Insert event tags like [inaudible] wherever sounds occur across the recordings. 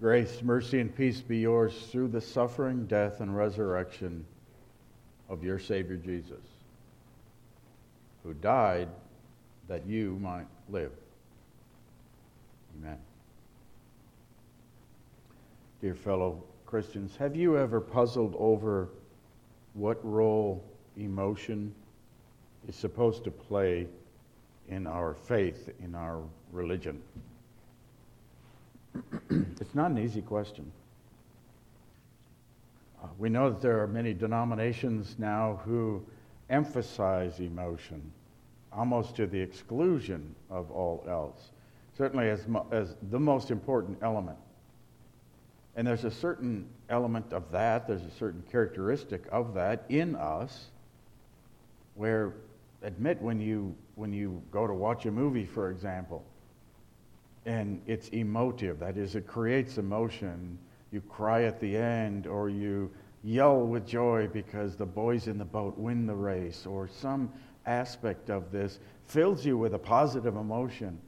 Grace, mercy, and peace be yours through the suffering, death, and resurrection of your Savior Jesus, who died that you might live. Amen. Dear fellow Christians, have you ever puzzled over what role emotion is supposed to play in our faith, in our religion? It's not an easy question. Uh, we know that there are many denominations now who emphasize emotion almost to the exclusion of all else, certainly as, mo- as the most important element. And there's a certain element of that, there's a certain characteristic of that in us where, admit, when you, when you go to watch a movie, for example, and it's emotive. That is, it creates emotion. You cry at the end, or you yell with joy because the boys in the boat win the race, or some aspect of this fills you with a positive emotion.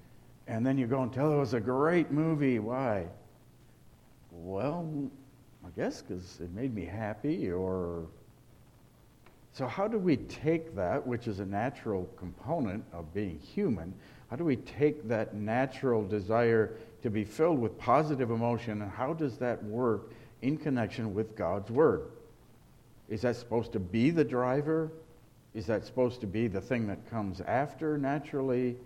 And then you go and tell it was a great movie. Why? Well, I guess because it made me happy, or. So, how do we take that, which is a natural component of being human, how do we take that natural desire to be filled with positive emotion and how does that work in connection with God's Word? Is that supposed to be the driver? Is that supposed to be the thing that comes after naturally?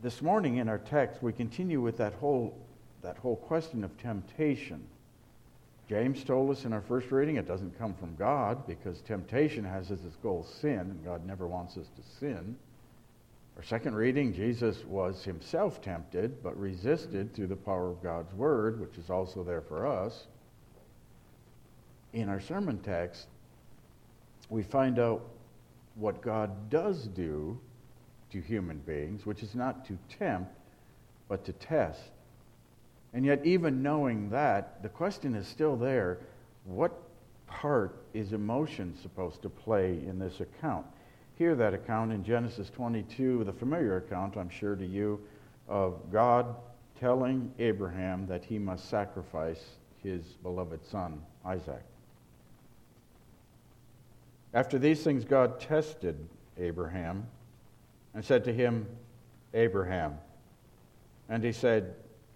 This morning in our text, we continue with that whole, that whole question of temptation. James told us in our first reading it doesn't come from God because temptation has as its goal sin, and God never wants us to sin. Our second reading, Jesus was himself tempted, but resisted through the power of God's word, which is also there for us. In our sermon text, we find out what God does do to human beings, which is not to tempt, but to test. And yet, even knowing that, the question is still there what part is emotion supposed to play in this account? hear that account in Genesis 22, the familiar account, I'm sure, to you, of God telling Abraham that he must sacrifice his beloved son, Isaac. After these things, God tested Abraham and said to him, Abraham. And he said,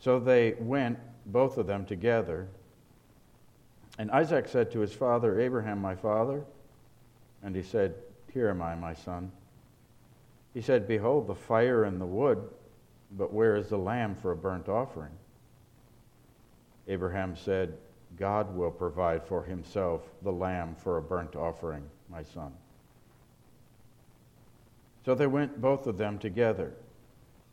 So they went, both of them together. And Isaac said to his father, Abraham, my father. And he said, here am I, my son. He said, Behold, the fire and the wood, but where is the lamb for a burnt offering? Abraham said, God will provide for himself the lamb for a burnt offering, my son. So they went both of them together.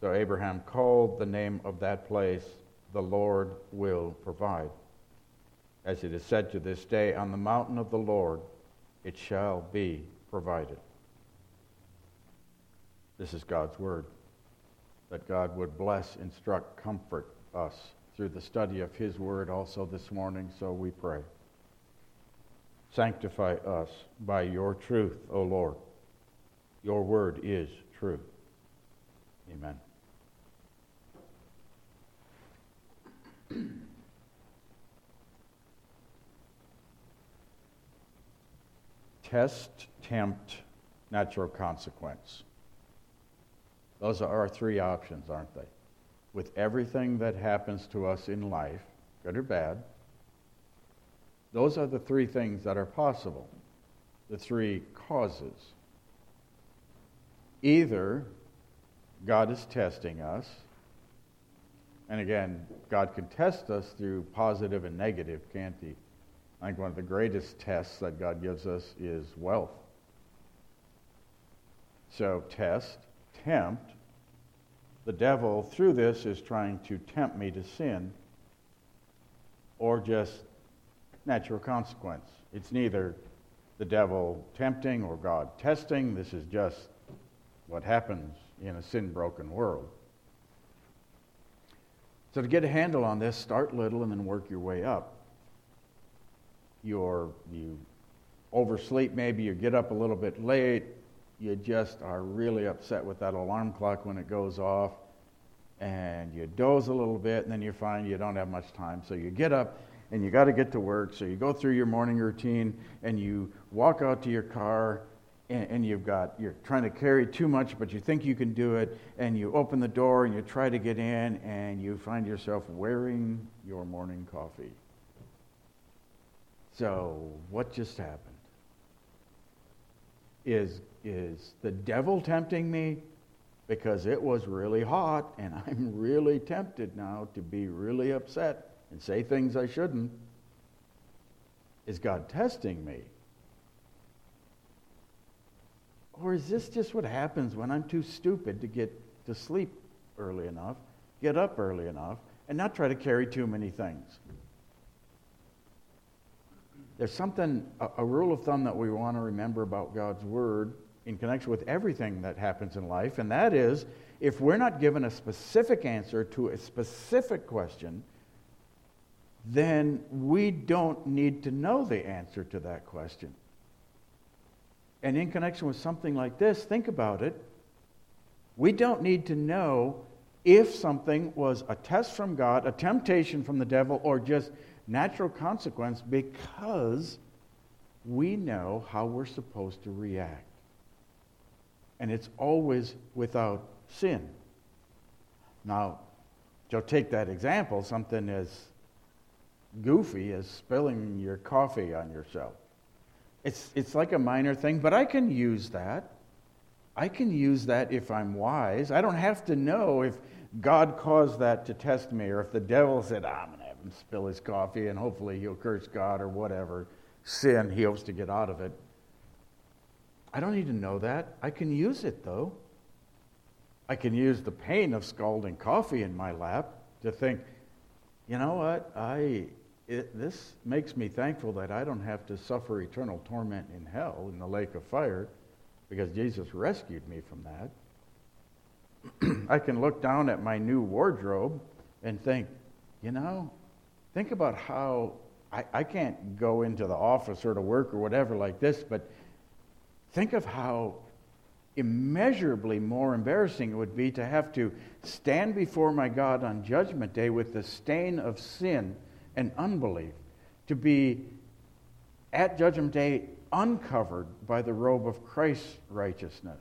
So Abraham called the name of that place, The Lord Will Provide. As it is said to this day, On the mountain of the Lord it shall be provided. This is God's word. That God would bless, instruct, comfort us through the study of his word also this morning, so we pray. Sanctify us by your truth, O Lord. Your word is truth. Amen. [clears throat] Test, tempt, natural consequence. Those are our three options, aren't they? With everything that happens to us in life, good or bad, those are the three things that are possible, the three causes. Either God is testing us, and again, God can test us through positive and negative, can't He? I think one of the greatest tests that God gives us is wealth. So, test, tempt. The devil, through this, is trying to tempt me to sin or just natural consequence. It's neither the devil tempting or God testing. This is just what happens in a sin broken world. So, to get a handle on this, start little and then work your way up. You're, you oversleep, maybe you get up a little bit late, you just are really upset with that alarm clock when it goes off, and you doze a little bit, and then you find you don't have much time. So, you get up and you got to get to work. So, you go through your morning routine and you walk out to your car and, and, you've got you're trying to carry too much but you think you can do it and you open the door and you try to get in and you find yourself wearing your morning coffee. So what just happened? Is is the devil tempting me? Because it was really hot and [laughs] i'm really tempted now to be really upset and say things i shouldn't. Is god testing me or is this just what happens when I'm too stupid to get to sleep early enough, get up early enough, and not try to carry too many things? There's something, a, a rule of thumb that we want to remember about God's Word in connection with everything that happens in life, and that is if we're not given a specific answer to a specific question, then we don't need to know the answer to that question. And in connection with something like this, think about it. We don't need to know if something was a test from God, a temptation from the devil, or just natural consequence because we know how we're supposed to react. And it's always without sin. Now, to take that example, something as goofy as spilling your coffee on yourself. It's, it's like a minor thing, but I can use that. I can use that if I'm wise. I don't have to know if God caused that to test me or if the devil said, ah, I'm going to have him spill his coffee and hopefully he'll curse God or whatever sin he hopes to get out of it. I don't need to know that. I can use it though. I can use the pain of scalding coffee in my lap to think, you know what? I it, this makes me thankful that I don't have to suffer eternal torment in hell in the lake of fire because Jesus rescued me from that. [clears throat] I can look down at my new wardrobe and think, you know, think about how I, I can't go into the office or to work or whatever like this, but think of how immeasurably more embarrassing it would be to have to stand before my God on Judgment Day with the stain of sin and unbelief, to be at Judgment Day uncovered by the robe of Christ's righteousness.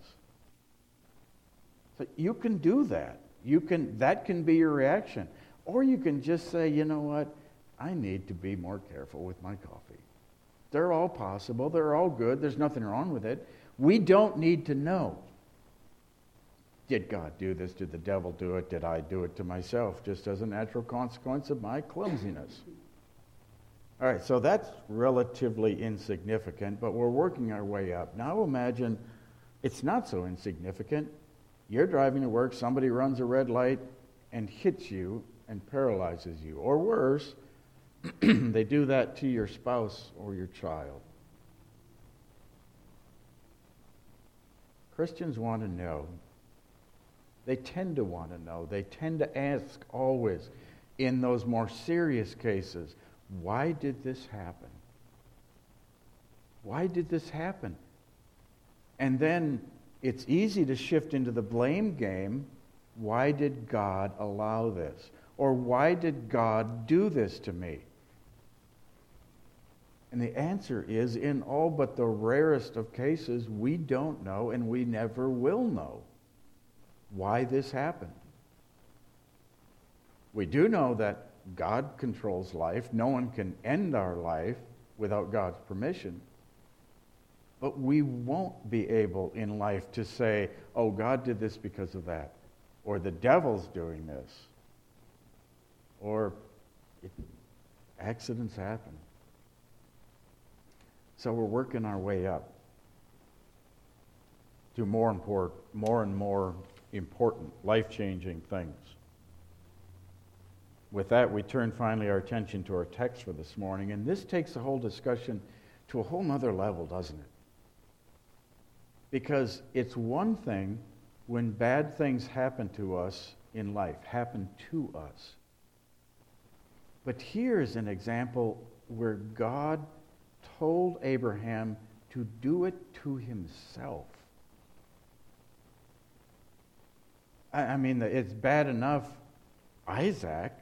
So you can do that. You can, that can be your reaction. Or you can just say, you know what? I need to be more careful with my coffee. They're all possible. They're all good. There's nothing wrong with it. We don't need to know. Did God do this? Did the devil do it? Did I do it to myself just as a natural consequence of my clumsiness? All right, so that's relatively insignificant, but we're working our way up. Now imagine it's not so insignificant. You're driving to work, somebody runs a red light and hits you and paralyzes you. Or worse, [clears throat] they do that to your spouse or your child. Christians want to know. They tend to want to know. They tend to ask always in those more serious cases why did this happen? Why did this happen? And then it's easy to shift into the blame game. Why did God allow this? Or why did God do this to me? And the answer is in all but the rarest of cases, we don't know and we never will know why this happened. We do know that God controls life. No one can end our life without God's permission. But we won't be able in life to say, oh, God did this because of that, or the devil's doing this, or it, accidents happen. So we're working our way up to more, import, more and more important, life changing things. With that, we turn finally our attention to our text for this morning, and this takes the whole discussion to a whole nother level, doesn't it? Because it's one thing when bad things happen to us in life, happen to us. But here is an example where God told Abraham to do it to himself. I, mean, it's bad enough Isaac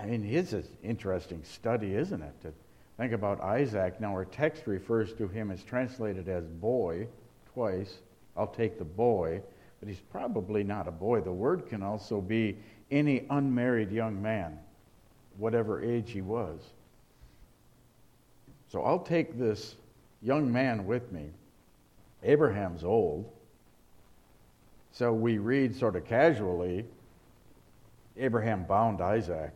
I mean, it's an interesting study, isn't it? To think about Isaac. Now, our text refers to him as translated as boy twice. I'll take the boy, but he's probably not a boy. The word can also be any unmarried young man, whatever age he was. So I'll take this young man with me. Abraham's old. So we read sort of casually Abraham bound Isaac.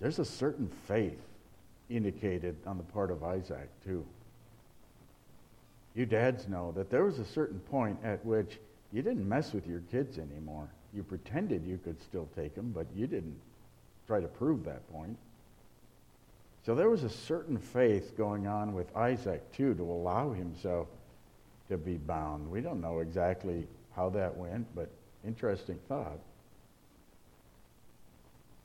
There's a certain faith indicated on the part of Isaac, too. You dads know that there was a certain point at which you didn't mess with your kids anymore. You pretended you could still take them, but you didn't try to prove that point. So there was a certain faith going on with Isaac, too, to allow himself to be bound. We don't know exactly how that went, but interesting thought.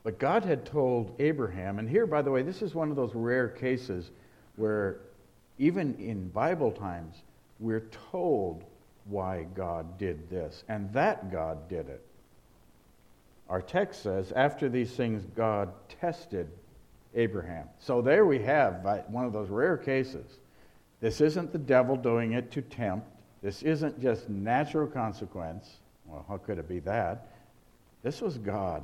But God had told Abraham, and here, by the way, this is one of those rare cases where even in Bible times, we're told why God did this, and that God did it. Our text says, after these things, God tested Abraham. So there we have one of those rare cases. This isn't the devil doing it to tempt. This isn't just natural consequence. Well, how could it be that? This was God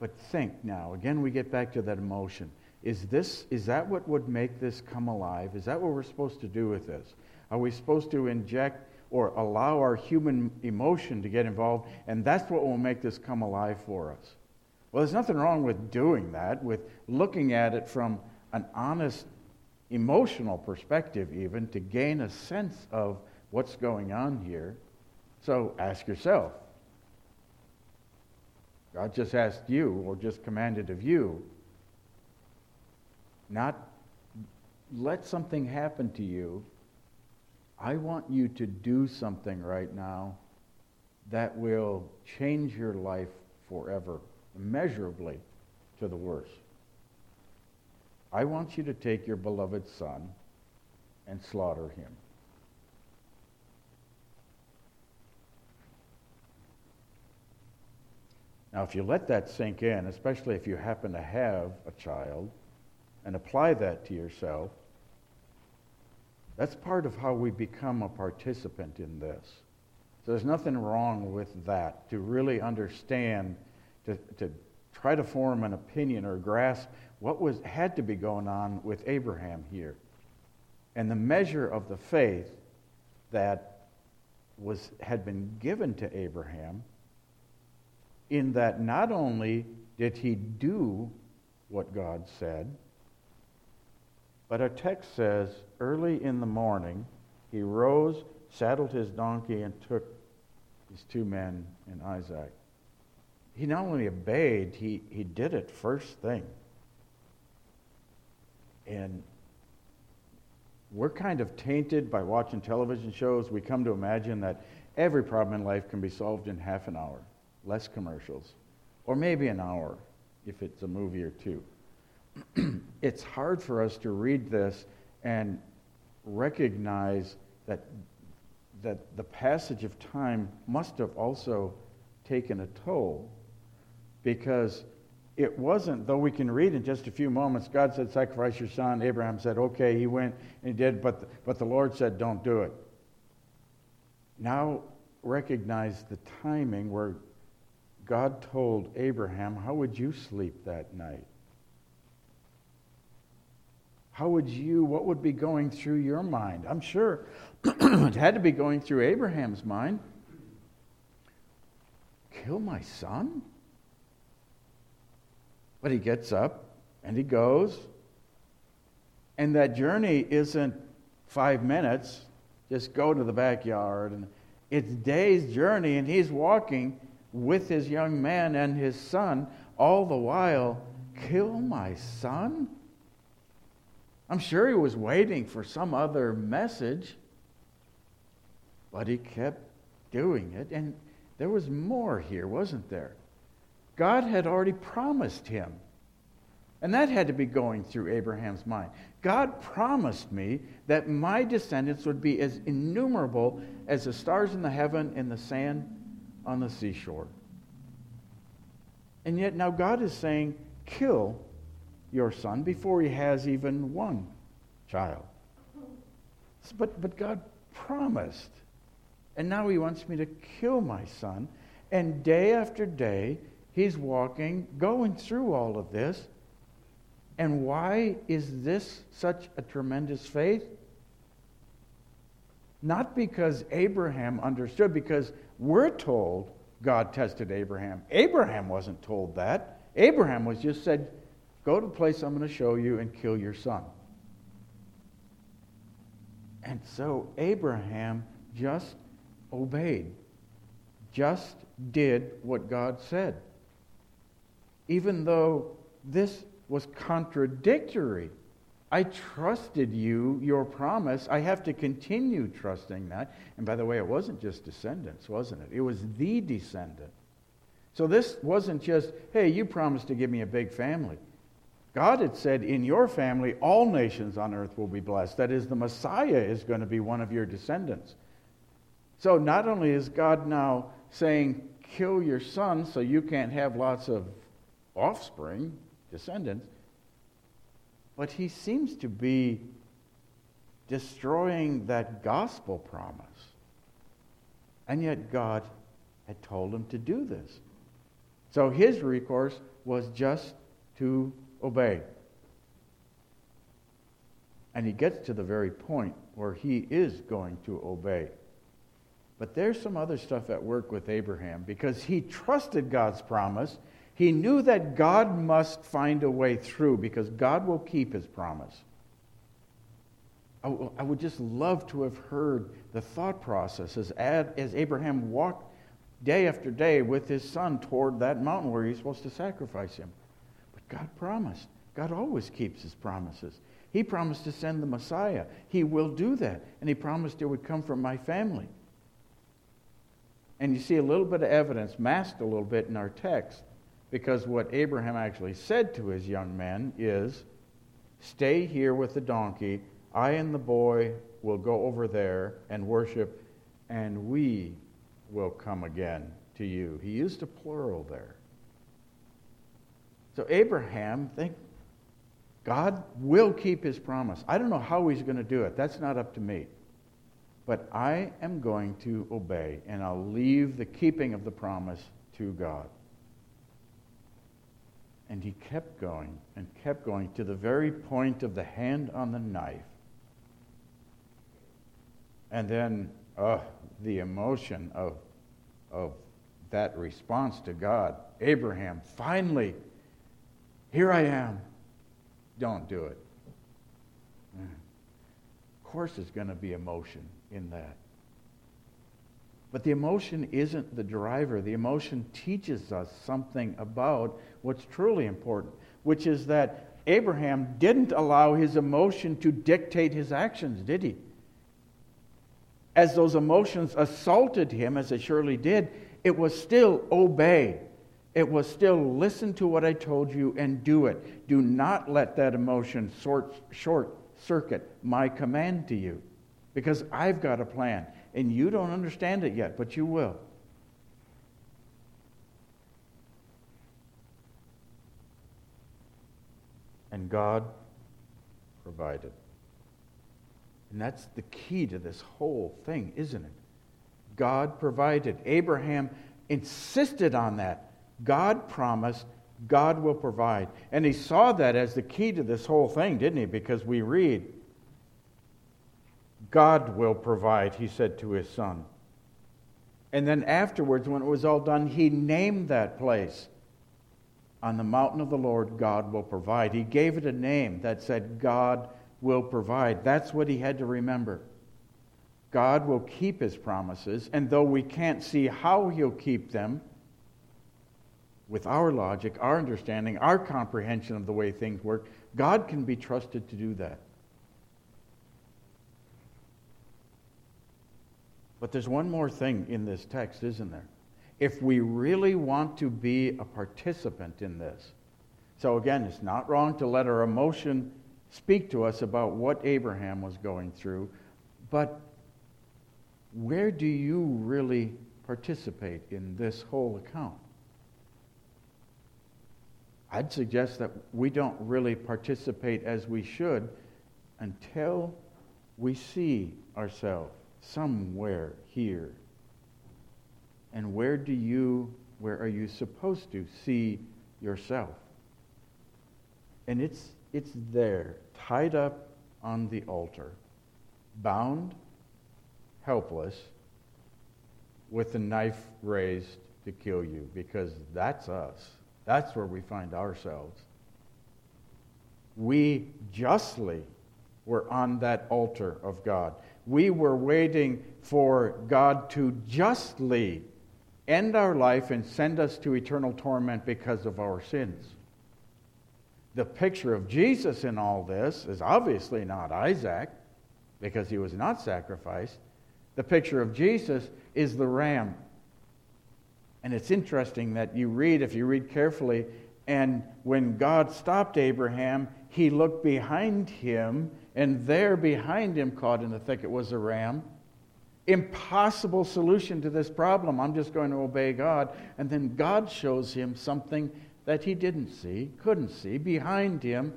but think now, again, we get back to that emotion. Is, this, is that what would make this come alive? Is that what we're supposed to do with this? Are we supposed to inject or allow our human emotion to get involved, and that's what will make this come alive for us? Well, there's nothing wrong with doing that, with looking at it from an honest emotional perspective, even to gain a sense of what's going on here. So ask yourself God just asked you or just commanded of you, not let something happen to you. I want you to do something right now that will change your life forever, immeasurably to the worse. I want you to take your beloved son and slaughter him. Now, if you let that sink in, especially if you happen to have a child, and apply that to yourself, that's part of how we become a participant in this. So there's nothing wrong with that, to really understand, to, to try to form an opinion or grasp what was, had to be going on with Abraham here. And the measure of the faith that was, had been given to Abraham in that not only did he do what God said. But our text says, early in the morning, he rose, saddled his donkey, and took his two men and Isaac. He not only obeyed, he, he did it first thing. And we're kind of tainted by watching television shows. We come to imagine that every problem in life can be solved in half an hour, less commercials, or maybe an hour if it's a movie or two. [clears throat] it's hard for us to read this and recognize that, that the passage of time must have also taken a toll because it wasn't, though we can read in just a few moments, God said, Sacrifice your son. Abraham said, Okay, he went and he did, but the, but the Lord said, Don't do it. Now recognize the timing where God told Abraham, How would you sleep that night? How would you, what would be going through your mind? I'm sure [clears throat] it had to be going through Abraham's mind. Kill my son? But he gets up and he goes. And that journey isn't five minutes, just go to the backyard. And it's days' journey, and he's walking with his young man and his son, all the while, kill my son? I'm sure he was waiting for some other message, but he kept doing it. And there was more here, wasn't there? God had already promised him. And that had to be going through Abraham's mind. God promised me that my descendants would be as innumerable as the stars in the heaven and the sand on the seashore. And yet now God is saying, kill your son before he has even one child. But, but God promised. And now he wants me to kill my son. And day after day, He's walking, going through all of this. And why is this such a tremendous faith? Not because Abraham understood, because we're told God tested Abraham. Abraham wasn't told that. Abraham was just said, Go to the place I'm going to show you and kill your son. And so Abraham just obeyed, just did what God said even though this was contradictory. I trusted you, your promise. I have to continue trusting that. And by the way, it wasn't just descendants, wasn't it? It was the descendant. So this wasn't just, hey, you promised to give me a big family. God had said, in your family, all nations on earth will be blessed. That is, the Messiah is going to be one of your descendants. So not only is God now saying, kill your son so you can't have lots of offspring, descendants, but he seems to be destroying that gospel promise. And yet God had told him to do this. So his recourse was just to obey. And he gets to the very point where he is going to obey. But there's some other stuff at work with Abraham because he trusted God's promise he knew that God must find a way through because God will keep his promise. I would just love to have heard the thought process as, as Abraham walked day after day with his son toward that mountain where he's supposed to sacrifice him. But God promised. God always keeps his promises. He promised to send the Messiah. He will do that. And he promised it would come from my family. And you see a little bit of evidence, masked a little bit in our text, because what Abraham actually said to his young men is, Stay here with the donkey. I and the boy will go over there and worship, and we will come again to you. He used a plural there. So Abraham, think God will keep his promise. I don't know how he's going to do it. That's not up to me. But I am going to obey, and I'll leave the keeping of the promise to God. And he kept going and kept going to the very point of the hand on the knife. And then, uh, the emotion of, of that response to God. Abraham finally Here I am. Don't do it. Of course, there's going to be emotion in that. But the emotion isn't the driver. The emotion teaches us something about what's truly important, which is that Abraham didn't allow his emotion to dictate his actions, did he? As those emotions assaulted him, as they surely did, it was still obey. It was still listen to what I told you and do it. Do not let that emotion short, short circuit my command to you because I've got a plan and you don't understand it yet, but you will. And God provided. And that's the key to this whole thing, isn't it? God provided. Abraham insisted on that. God promised, God will provide. And he saw that as the key to this whole thing, didn't he? Because we read, God will provide, he said to his son. And then afterwards, when it was all done, he named that place. On the mountain of the Lord, God will provide. He gave it a name that said, God will provide. That's what he had to remember. God will keep his promises, and though we can't see how he'll keep them, with our logic, our understanding, our comprehension of the way things work, God can be trusted to do that. But there's one more thing in this text, isn't there? If we really want to be a participant in this, so again, it's not wrong to let our emotion speak to us about what Abraham was going through, but where do you really participate in this whole account? I'd suggest that we don't really participate as we should until we see ourselves somewhere here. And where do you, where are you supposed to see yourself? And it's, it's there, tied up on the altar, bound, helpless, with the knife raised to kill you, because that's us. That's where we find ourselves. We justly were on that altar of God we were waiting for God to justly end our life and send us to eternal torment because of our sins. The picture of Jesus in all this is obviously not Isaac, because he was not sacrificed. The picture of Jesus is the ram. And it's interesting that you read, if you read carefully, and when God stopped Abraham, he looked behind him and there behind him, caught in the thicket, was a ram. Impossible solution to this problem. I'm just going to obey God. And then God shows him something that he didn't see, couldn't see, behind him,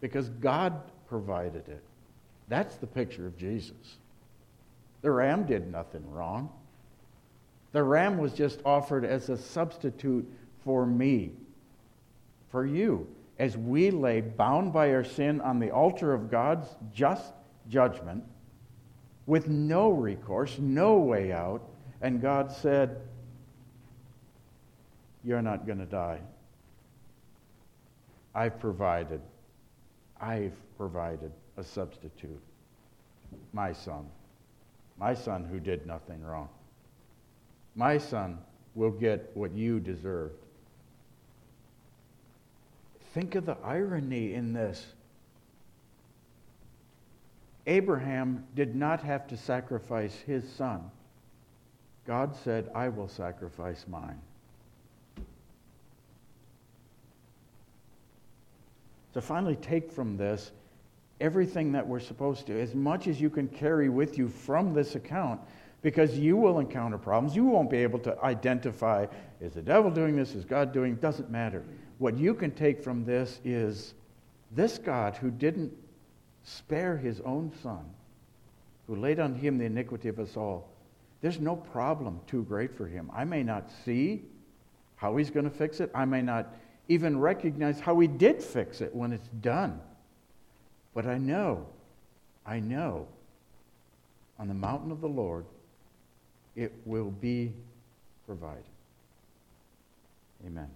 because God provided it. That's the picture of Jesus. The ram did nothing wrong. The ram was just offered as a substitute for me, for you as we lay bound by our sin on the altar of God's just judgment with no recourse, no way out. And God said, You're not going to die. I've provided. I've provided a substitute. My son. My son who did nothing wrong. My son will get what you deserved. Think of the irony in this. Abraham did not have to sacrifice his son. God said, I will sacrifice mine. So finally, take from this everything that we're supposed to, as much as you can carry with you from this account, because you will encounter problems. You won't be able to identify is the devil doing this, is God doing? Doesn't matter what you can take from this is this God who didn't spare his own son, who laid on him the iniquity of us all, there's no problem too great for him. I may not see how he's going to fix it. I may not even recognize how he did fix it when it's done. But I know, I know, on the mountain of the Lord, it will be provided. Amen.